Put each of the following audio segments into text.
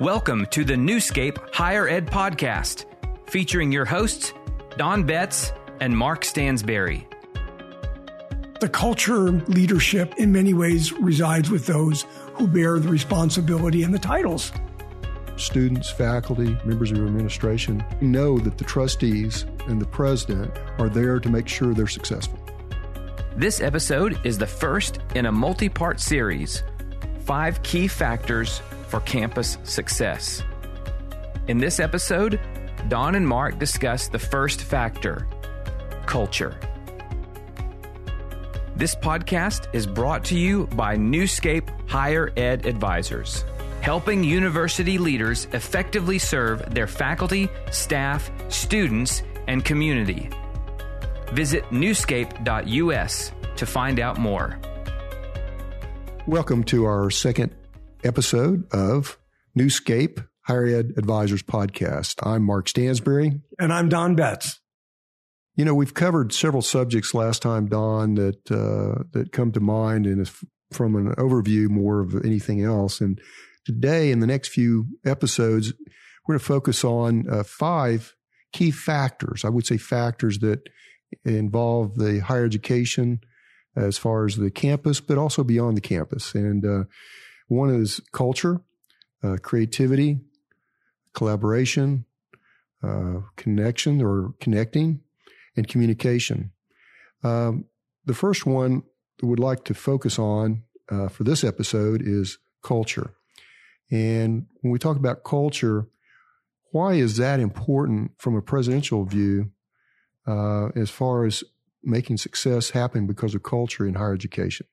Welcome to the Newscape Higher Ed Podcast, featuring your hosts, Don Betts and Mark Stansberry. The culture leadership, in many ways, resides with those who bear the responsibility and the titles. Students, faculty, members of your administration know that the trustees and the president are there to make sure they're successful. This episode is the first in a multi part series Five Key Factors for campus success. In this episode, Don and Mark discuss the first factor culture. This podcast is brought to you by Newscape Higher Ed Advisors, helping university leaders effectively serve their faculty, staff, students, and community. Visit newscape.us to find out more. Welcome to our second episode of Newscape Higher Ed Advisors Podcast. I'm Mark Stansberry. And I'm Don Betts. You know, we've covered several subjects last time, Don, that uh, that come to mind and from an overview more of anything else. And today, in the next few episodes, we're going to focus on uh, five key factors. I would say factors that involve the higher education as far as the campus, but also beyond the campus. And uh, one is culture, uh, creativity, collaboration, uh, connection or connecting, and communication. Um, the first one that we would like to focus on uh, for this episode is culture. And when we talk about culture, why is that important from a presidential view uh, as far as making success happen because of culture in higher education?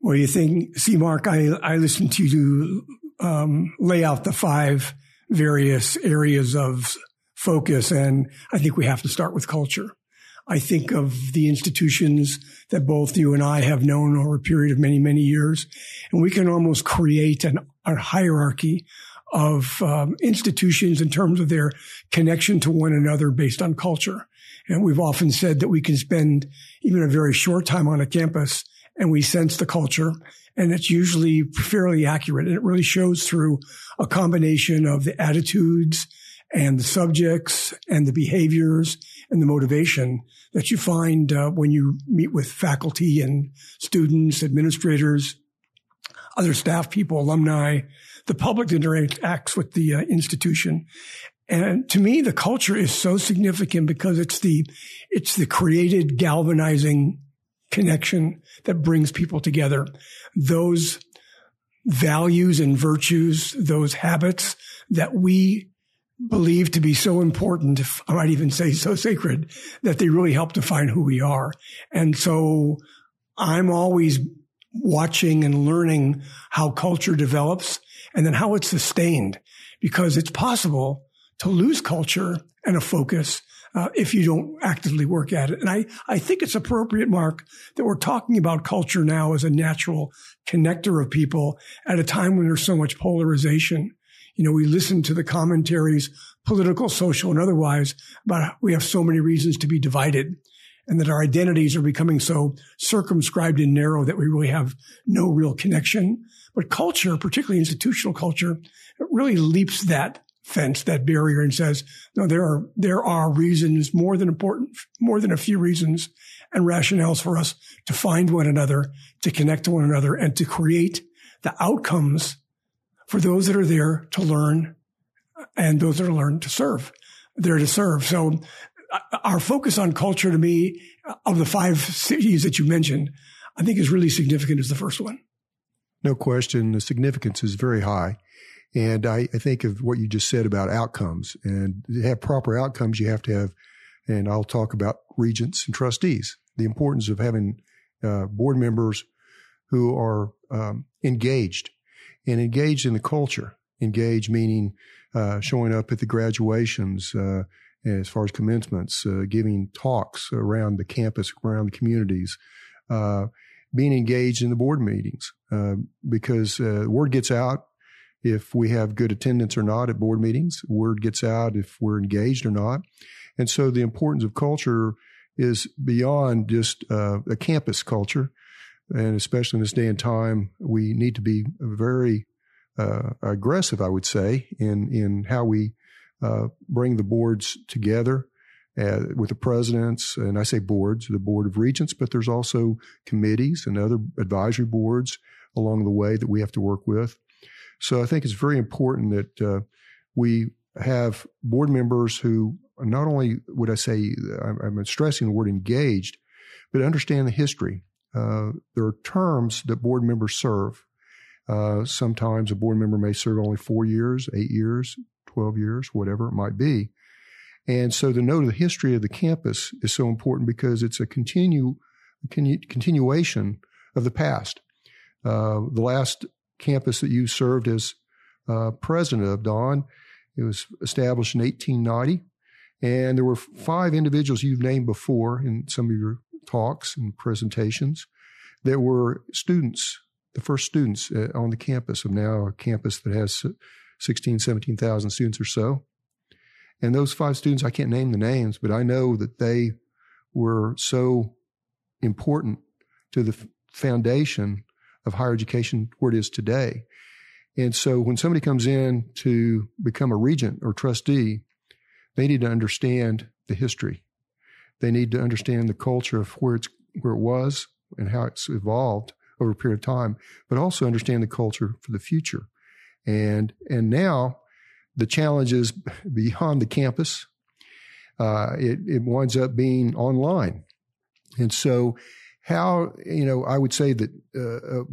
Well, you think, see, Mark, I, I listened to you um, lay out the five various areas of focus, and I think we have to start with culture. I think of the institutions that both you and I have known over a period of many, many years, and we can almost create an, a hierarchy of um, institutions in terms of their connection to one another based on culture. And we've often said that we can spend even a very short time on a campus and we sense the culture and it's usually fairly accurate. And it really shows through a combination of the attitudes and the subjects and the behaviors and the motivation that you find uh, when you meet with faculty and students, administrators, other staff people, alumni, the public that interacts with the uh, institution. And to me, the culture is so significant because it's the, it's the created galvanizing connection that brings people together. Those values and virtues, those habits that we believe to be so important, if I might even say so sacred, that they really help define who we are. And so I'm always watching and learning how culture develops and then how it's sustained because it's possible to lose culture and a focus uh, if you don't actively work at it. And I, I think it's appropriate, Mark, that we're talking about culture now as a natural connector of people at a time when there's so much polarization. You know, we listen to the commentaries, political, social, and otherwise, but we have so many reasons to be divided and that our identities are becoming so circumscribed and narrow that we really have no real connection. But culture, particularly institutional culture, really leaps that fence, that barrier and says, no, there are, there are reasons more than important, more than a few reasons and rationales for us to find one another, to connect to one another and to create the outcomes for those that are there to learn and those that are learned to serve, there to serve. So uh, our focus on culture to me of the five cities that you mentioned, I think is really significant as the first one. No question. The significance is very high. And I, I, think of what you just said about outcomes and to have proper outcomes, you have to have, and I'll talk about regents and trustees, the importance of having uh, board members who are um, engaged and engaged in the culture. Engaged meaning uh, showing up at the graduations, uh, as far as commencements, uh, giving talks around the campus, around the communities, uh, being engaged in the board meetings, uh, because word gets out if we have good attendance or not at board meetings. Word gets out if we're engaged or not. And so the importance of culture is beyond just uh, a campus culture. And especially in this day and time, we need to be very uh, aggressive, I would say, in in how we uh, bring the boards together uh, with the presidents, and I say boards, the board of regents, but there's also committees and other advisory boards along the way that we have to work with. So I think it's very important that uh, we have board members who not only would I say I'm, stressing the word engaged, but understand the history. Uh, there are terms that board members serve. Uh, sometimes a board member may serve only four years, eight years, 12 years, whatever it might be. And so the note of the history of the campus is so important because it's a continue, continuation of the past. Uh, the last campus that you served as uh, president of, Don, it was established in 1890. And there were five individuals you've named before in some of your talks and presentations that were students, the first students uh, on the campus of now a campus that has 16, 17,000 students or so. And those five students, I can't name the names, but I know that they were so important to the foundation of higher education where it is today. And so when somebody comes in to become a regent or trustee, they need to understand the history. They need to understand the culture of where it's where it was and how it's evolved over a period of time, but also understand the culture for the future. And and now the challenge is beyond the campus. Uh, it, it winds up being online. And so how, you know, I would say that uh, uh,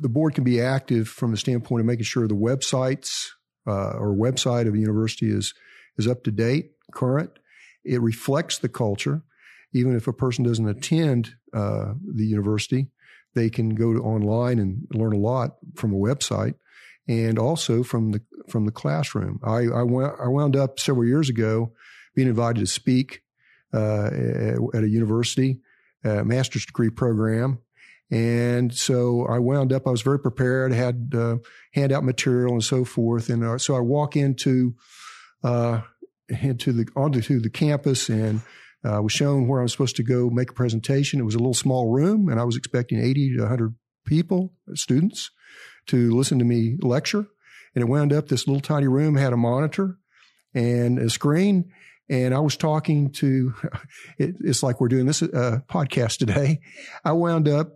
the board can be active from the standpoint of making sure the websites uh, or website of a university is, is up to date, current. It reflects the culture. Even if a person doesn't attend uh, the university, they can go to online and learn a lot from a website and also from the from the classroom. I I, wound up several years ago being invited to speak uh, at a university, a master's degree program, and so I wound up. I was very prepared, had uh, handout material and so forth, and uh, so I walk into uh, into the onto the campus and. I uh, was shown where I was supposed to go make a presentation. It was a little small room, and I was expecting 80 to 100 people, students to listen to me lecture. And it wound up this little tiny room had a monitor and a screen. And I was talking to, it, it's like we're doing this uh, podcast today. I wound up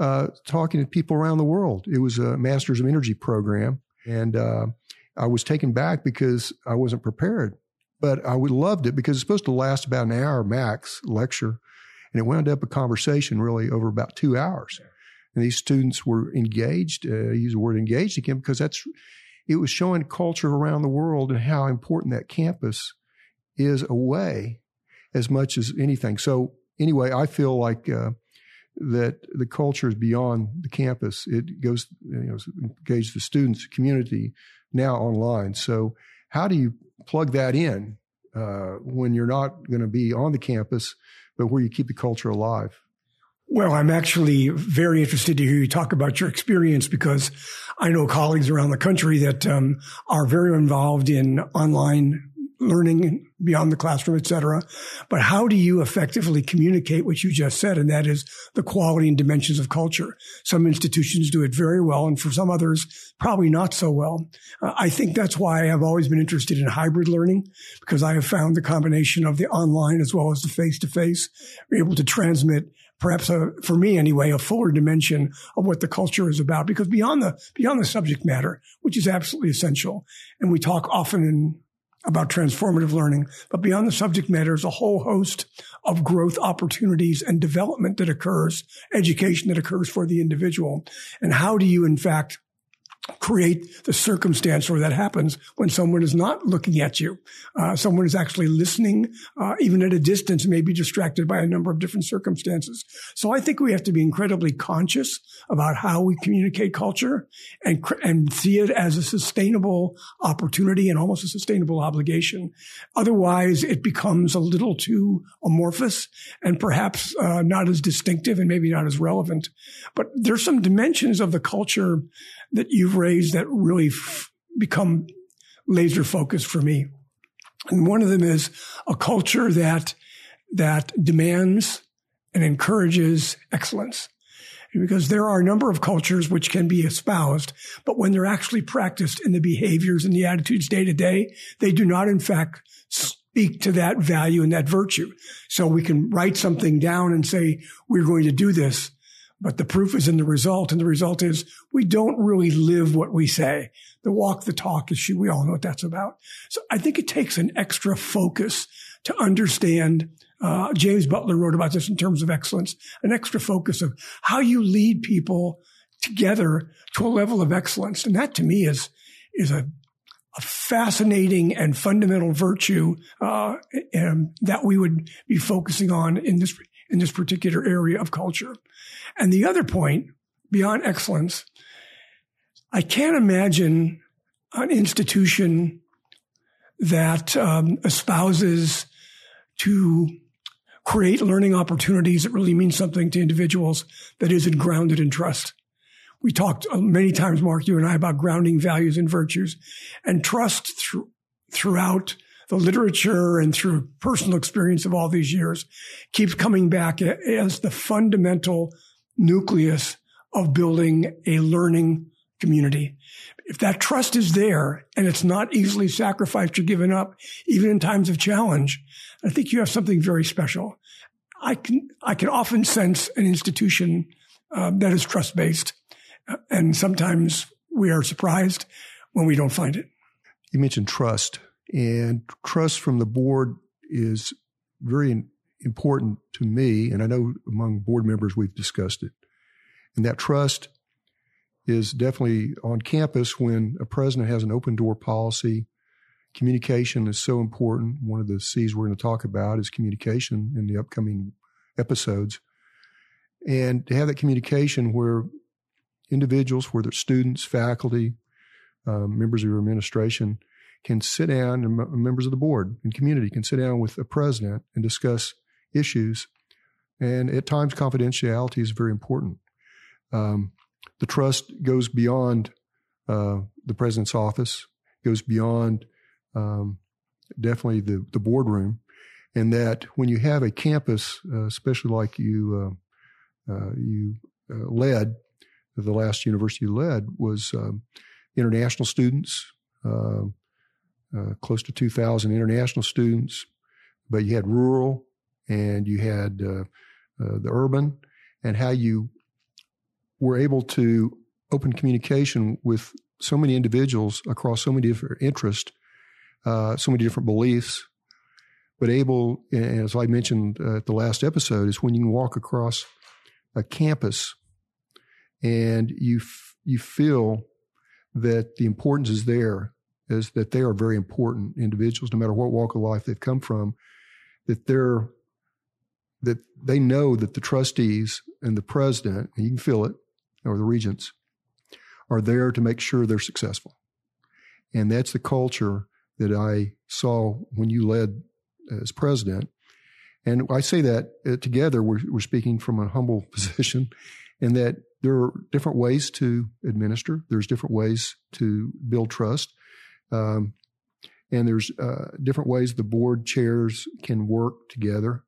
uh, talking to people around the world. It was a Masters of Energy program. And uh, I was taken back because I wasn't prepared. But I loved it because it's supposed to last about an hour max lecture. And it wound up a conversation really over about two hours. And these students were engaged. Uh, use the word engaged again because that's it was showing culture around the world and how important that campus is away as much as anything. So anyway, I feel like uh, that the culture is beyond the campus. It goes, you know, engage the students, community now online. So how do you plug that in uh, when you're not going to be on the campus, but where you keep the culture alive? Well, I'm actually very interested to hear you talk about your experience because I know colleagues around the country that um, are very involved in online learning beyond the classroom, et cetera. But how do you effectively communicate what you just said? And that is the quality and dimensions of culture. Some institutions do it very well. And for some others, probably not so well. Uh, I think that's why I have always been interested in hybrid learning because I have found the combination of the online as well as the face to face able to transmit perhaps a, for me anyway, a fuller dimension of what the culture is about. Because beyond the beyond the subject matter, which is absolutely essential, and we talk often in, about transformative learning, but beyond the subject matter is a whole host of growth opportunities and development that occurs, education that occurs for the individual, and how do you in fact create the circumstance where that happens when someone is not looking at you. Uh, someone is actually listening, uh, even at a distance, may be distracted by a number of different circumstances. So I think we have to be incredibly conscious about how we communicate culture and, and see it as a sustainable opportunity and almost a sustainable obligation. Otherwise, it becomes a little too amorphous and perhaps uh, not as distinctive and maybe not as relevant. But there's some dimensions of the culture that you've raised that really f- become laser focused for me. And one of them is a culture that, that demands and encourages excellence. because there are a number of cultures which can be espoused, but when they're actually practiced in the behaviors and the attitudes day to day, they do not in fact speak to that value and that virtue. So we can write something down and say, we're going to do this. But the proof is in the result. And the result is we don't really live what we say. The walk, the talk issue, we all know what that's about. So I think it takes an extra focus to understand uh, James Butler wrote about this in terms of excellence, an extra focus of how you lead people together to a level of excellence. And that to me is, is a, a fascinating and fundamental virtue, uh, that we would be focusing on in this, in this particular area of culture. And the other point beyond excellence, I can't imagine an institution that um, espouses to create learning opportunities that really mean something to individuals that isn't grounded in trust. We talked uh, many times, Mark, you and I, about grounding values and virtues and trust throughout the literature and through personal experience of all these years keeps coming back as the fundamental nucleus of building a learning community. If that trust is there and it's not easily sacrificed or given up, even in times of challenge, I think you have something very special. I can I can often sense an institution uh, that is trust based, uh, and sometimes we are surprised when we don't find it. You mentioned trust, and trust from the board is very important to me, and I know among board members we've discussed it. And that trust is definitely on campus when a president has an open door policy communication is so important. One of the C's we're going to talk about is communication in the upcoming episodes. And to have that communication where individuals, whether students, faculty, um, members of your administration, can sit down, and members of the board and community can sit down with a president and discuss issues. And at times, confidentiality is very important. Um, the trust goes beyond uh, the president's office, goes beyond um, definitely the, the boardroom. And that when you have a campus, uh, especially like you uh, uh you uh, led, the last university you led was um, international students, uh, close to 2,000 international students, but you had rural and you had the urban, and how you were able to open communication with so many individuals across so many different interests uh, so many different beliefs, but able, as I mentioned uh, at the last episode, is when you can walk across a campus and you f- you feel that the importance is there, is that they are very important individuals, no matter what walk of life they've come from, that they're that they know that the trustees and the president, and you can feel it, or the regents, are there to make sure they're successful. And that's the culture that I saw when you led as president. And I say that uh, together, we're, we're speaking from a humble position, and that there are different ways to administer. There's different ways to build trust. Um, and there's uh, different ways the board chairs can work together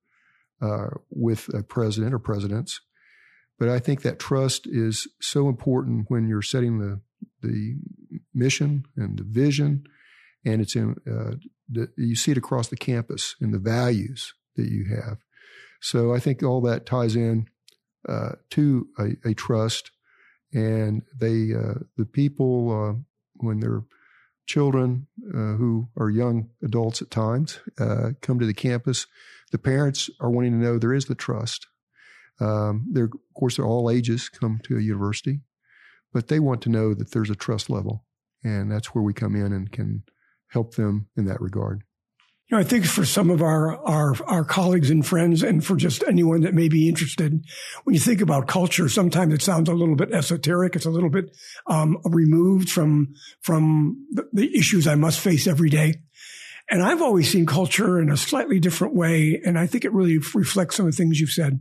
uh, with a president or presidents. But I think that trust is so important when you're setting the the mission and the vision and it's in uh, the, you see it across the campus in the values that you have. So I think all that ties in uh, to a, a, trust, and they uh, the people uh, when they're children uh, who are young adults at times uh, come to the campus. The parents are wanting to know there is the trust. Um, they're, of course, they're all ages come to a university, but they want to know that there's a trust level, and that's where we come in and can help them in that regard? You know, I think for some of our, our, our colleagues and friends and for just anyone that may be interested, when you think about culture, sometimes it sounds a little bit esoteric. It's a little bit, um, removed from, from the, the issues I must face every day. And I've always seen culture in a slightly different way. And I think it really reflects some of the things you've said.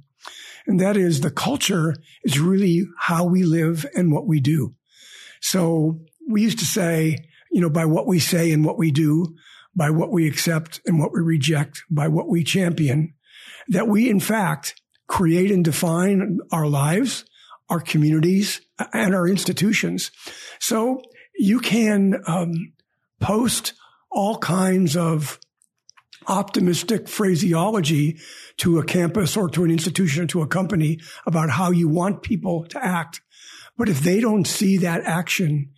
And that is the culture is really how we live and what we do. So we used to say, you know, by what we say and what we do, by what we accept and what we reject, by what we champion, that we in fact create and define our lives, our communities and our institutions. So you can um, post all kinds of optimistic phraseology to a campus or to an institution or to a company about how you want people to act. But if they don't see that action,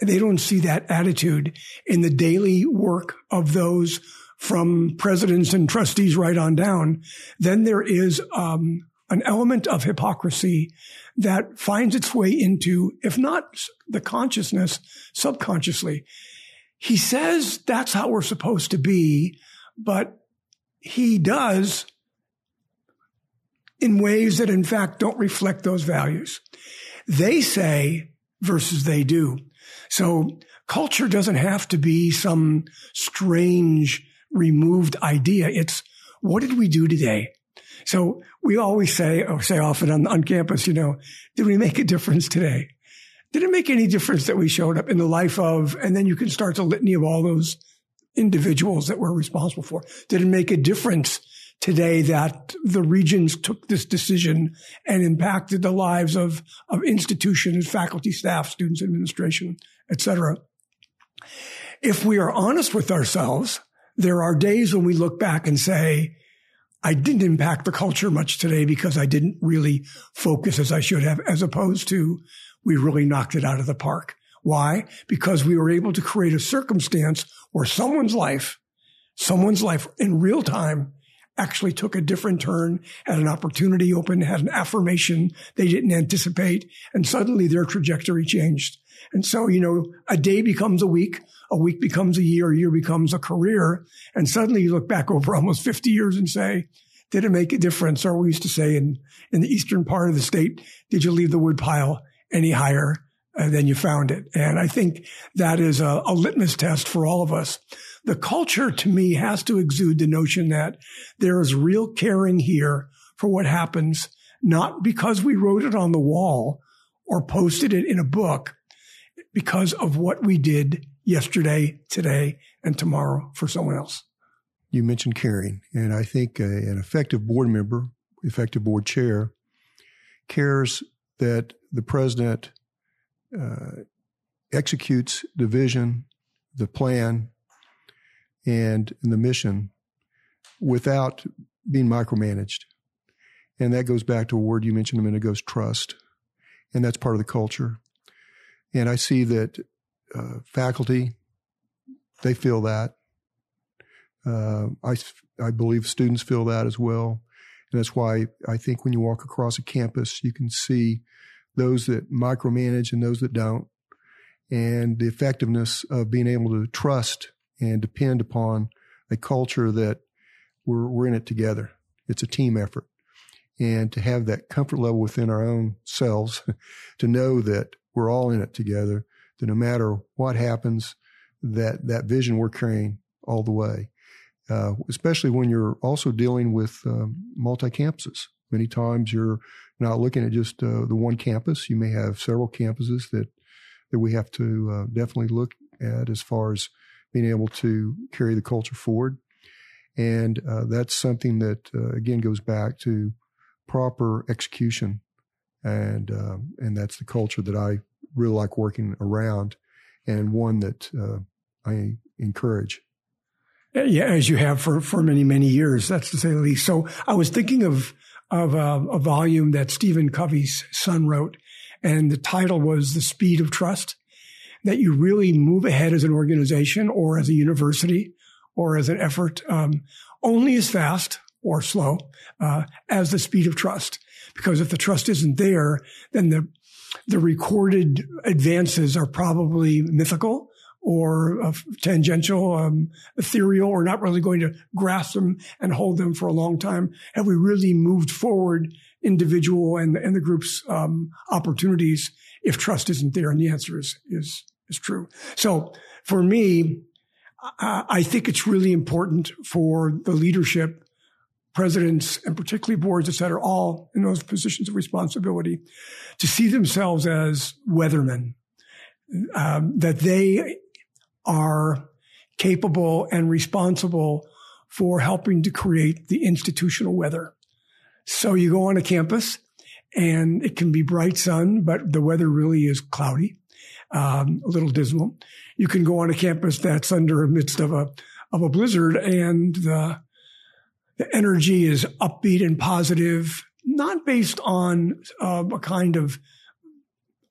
they don't see that attitude in the daily work of those from presidents and trustees right on down, then there is um, an element of hypocrisy that finds its way into, if not the consciousness, subconsciously. He says that's how we're supposed to be, but he does in ways that in fact don't reflect those values. They say versus they do. So culture doesn't have to be some strange removed idea. It's what did we do today? So we always say, or say often on, on campus, you know, did we make a difference today? Did it make any difference that we showed up in the life of, and then you can start the litany of all those individuals that we're responsible for? Did it make a difference today that the regents took this decision and impacted the lives of, of institutions, faculty, staff, students, administration, etc. If we are honest with ourselves, there are days when we look back and say, I didn't impact the culture much today because I didn't really focus as I should have, as opposed to we really knocked it out of the park. Why? Because we were able to create a circumstance where someone's life, someone's life in real time actually took a different turn, had an opportunity open, had an affirmation they didn't anticipate, and suddenly their trajectory changed. And so, you know, a day becomes a week, a week becomes a year, a year becomes a career. And suddenly you look back over almost 50 years and say, did it make a difference? Or we used to say in, in the eastern part of the state, did you leave the wood pile any higher uh, than you found it? And I think that is a, a litmus test for all of us. The culture to me has to exude the notion that there is real caring here for what happens, not because we wrote it on the wall or posted it in a book, because of what we did yesterday, today, and tomorrow for someone else. You mentioned caring, and I think a, an effective board member, effective board chair, cares that the president uh, executes the vision, the plan, and the mission without being micromanaged. And that goes back to a word you mentioned a minute ago, trust. And that's part of the culture. And I see that uh, faculty, they feel that. Uh, I, I believe students feel that as well. And that's why I think when you walk across a campus, you can see those that micromanage and those that don't. And the effectiveness of being able to trust and depend upon a culture that we're, we're in it together. It's a team effort. And to have that comfort level within our own selves to know that we're all in it together. That no matter what happens, that that vision we're carrying all the way. Uh, especially when you're also dealing with um, multi campuses. Many times you're not looking at just uh, the one campus. You may have several campuses that that we have to uh, definitely look at as far as being able to carry the culture forward. And uh, that's something that uh, again goes back to proper execution and uh, and that's the culture that I really like working around, and one that uh, I encourage. Yeah, as you have for for many many years, that's to say the least. So I was thinking of of a, a volume that Stephen Covey's son wrote, and the title was "The Speed of Trust." That you really move ahead as an organization or as a university or as an effort um, only as fast or slow uh, as the speed of trust. Because if the trust isn't there, then the the recorded advances are probably mythical or uh, tangential, um, ethereal, or not really going to grasp them and hold them for a long time. Have we really moved forward individual and, and the group's um, opportunities if trust isn't there? And the answer is is is true. So for me, I think it's really important for the leadership presidents and particularly boards, et cetera, all in those positions of responsibility, to see themselves as weathermen, um, that they are capable and responsible for helping to create the institutional weather. So you go on a campus and it can be bright sun, but the weather really is cloudy, um, a little dismal. You can go on a campus that's under midst of a of a blizzard, and the the energy is upbeat and positive, not based on uh, a kind of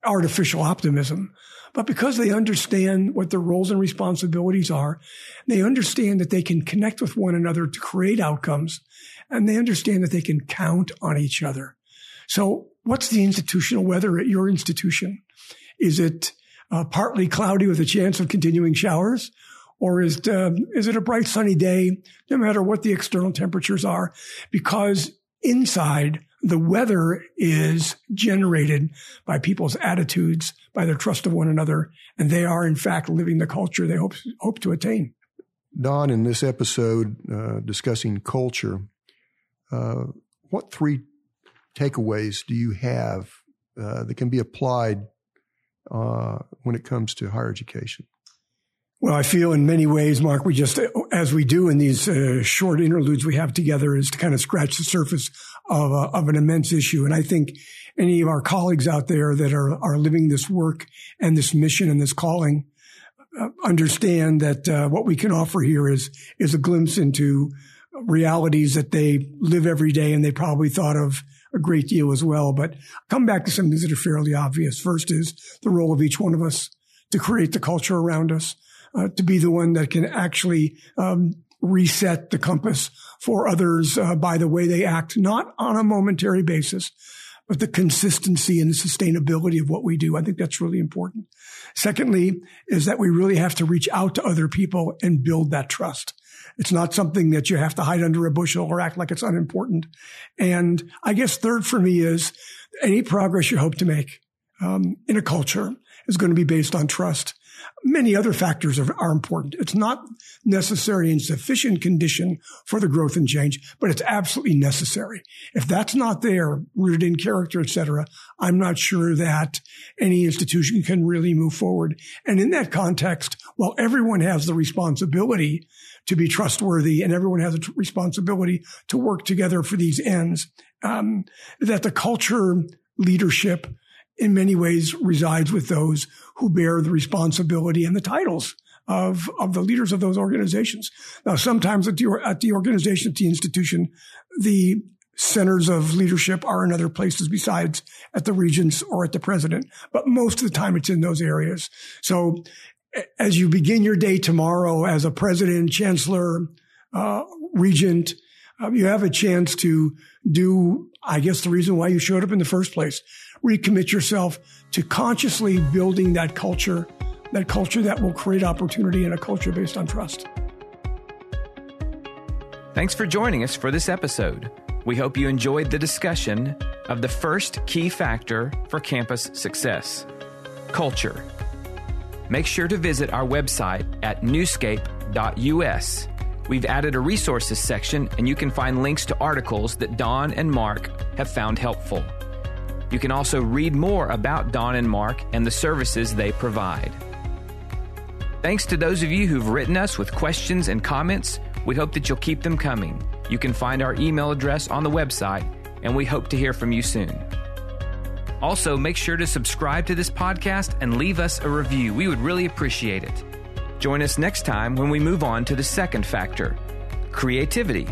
artificial optimism, but because they understand what their roles and responsibilities are, they understand that they can connect with one another to create outcomes, and they understand that they can count on each other. So what's the institutional weather at your institution? Is it uh, partly cloudy with a chance of continuing showers? Or is, it, um, is it a bright sunny day, no matter what the external temperatures are? Because inside, the weather is generated by people's attitudes, by their trust of one another, and they are in fact living the culture they hope, hope to attain. Don, in this episode uh, discussing culture, uh, what three takeaways do you have uh, that can be applied uh, when it comes to higher education? Well, I feel in many ways, Mark, we just, as we do in these uh, short interludes we have together, is to kind of scratch the surface of, a, of an immense issue. And I think any of our colleagues out there that are, are living this work and this mission and this calling uh, understand that uh, what we can offer here is, is a glimpse into realities that they live every day and they probably thought of a great deal as well. But come back to some things that are fairly obvious. First is the role of each one of us to create the culture around us, uh, to be the one that can actually um, reset the compass for others uh, by the way they act, not on a momentary basis, but the consistency and the sustainability of what we do. I think that's really important. Secondly, is that we really have to reach out to other people and build that trust. It's not something that you have to hide under a bushel or act like it's unimportant. And I guess third for me is any progress you hope to make um, in a culture is going to be based on trust. Many other factors are, are, important. It's not necessary and sufficient condition for the growth and change, but it's absolutely necessary. If that's not there, rooted in character, et cetera, I'm not sure that any institution can really move forward. And in that context, while everyone has the responsibility to be trustworthy and everyone has a t- responsibility to work together for these ends, um, that the culture leadership in many ways resides with those who bear the responsibility and the titles of, of the leaders of those organizations. Now, sometimes at the, at the organization, at the institution, the centers of leadership are in other places besides at the regents or at the president, but most of the time it's in those areas. So as you begin your day tomorrow as a president, chancellor, uh, regent, uh, you have a chance to do, I guess, the reason why you showed up in the first place. Recommit yourself to consciously building that culture, that culture that will create opportunity and a culture based on trust. Thanks for joining us for this episode. We hope you enjoyed the discussion of the first key factor for campus success culture. Make sure to visit our website at newscape.us We've added a resources section, and you can find links to articles that Don and Mark have found helpful. You can also read more about Don and Mark and the services they provide. Thanks to those of you who've written us with questions and comments. We hope that you'll keep them coming. You can find our email address on the website, and we hope to hear from you soon. Also, make sure to subscribe to this podcast and leave us a review. We would really appreciate it. Join us next time when we move on to the second factor creativity.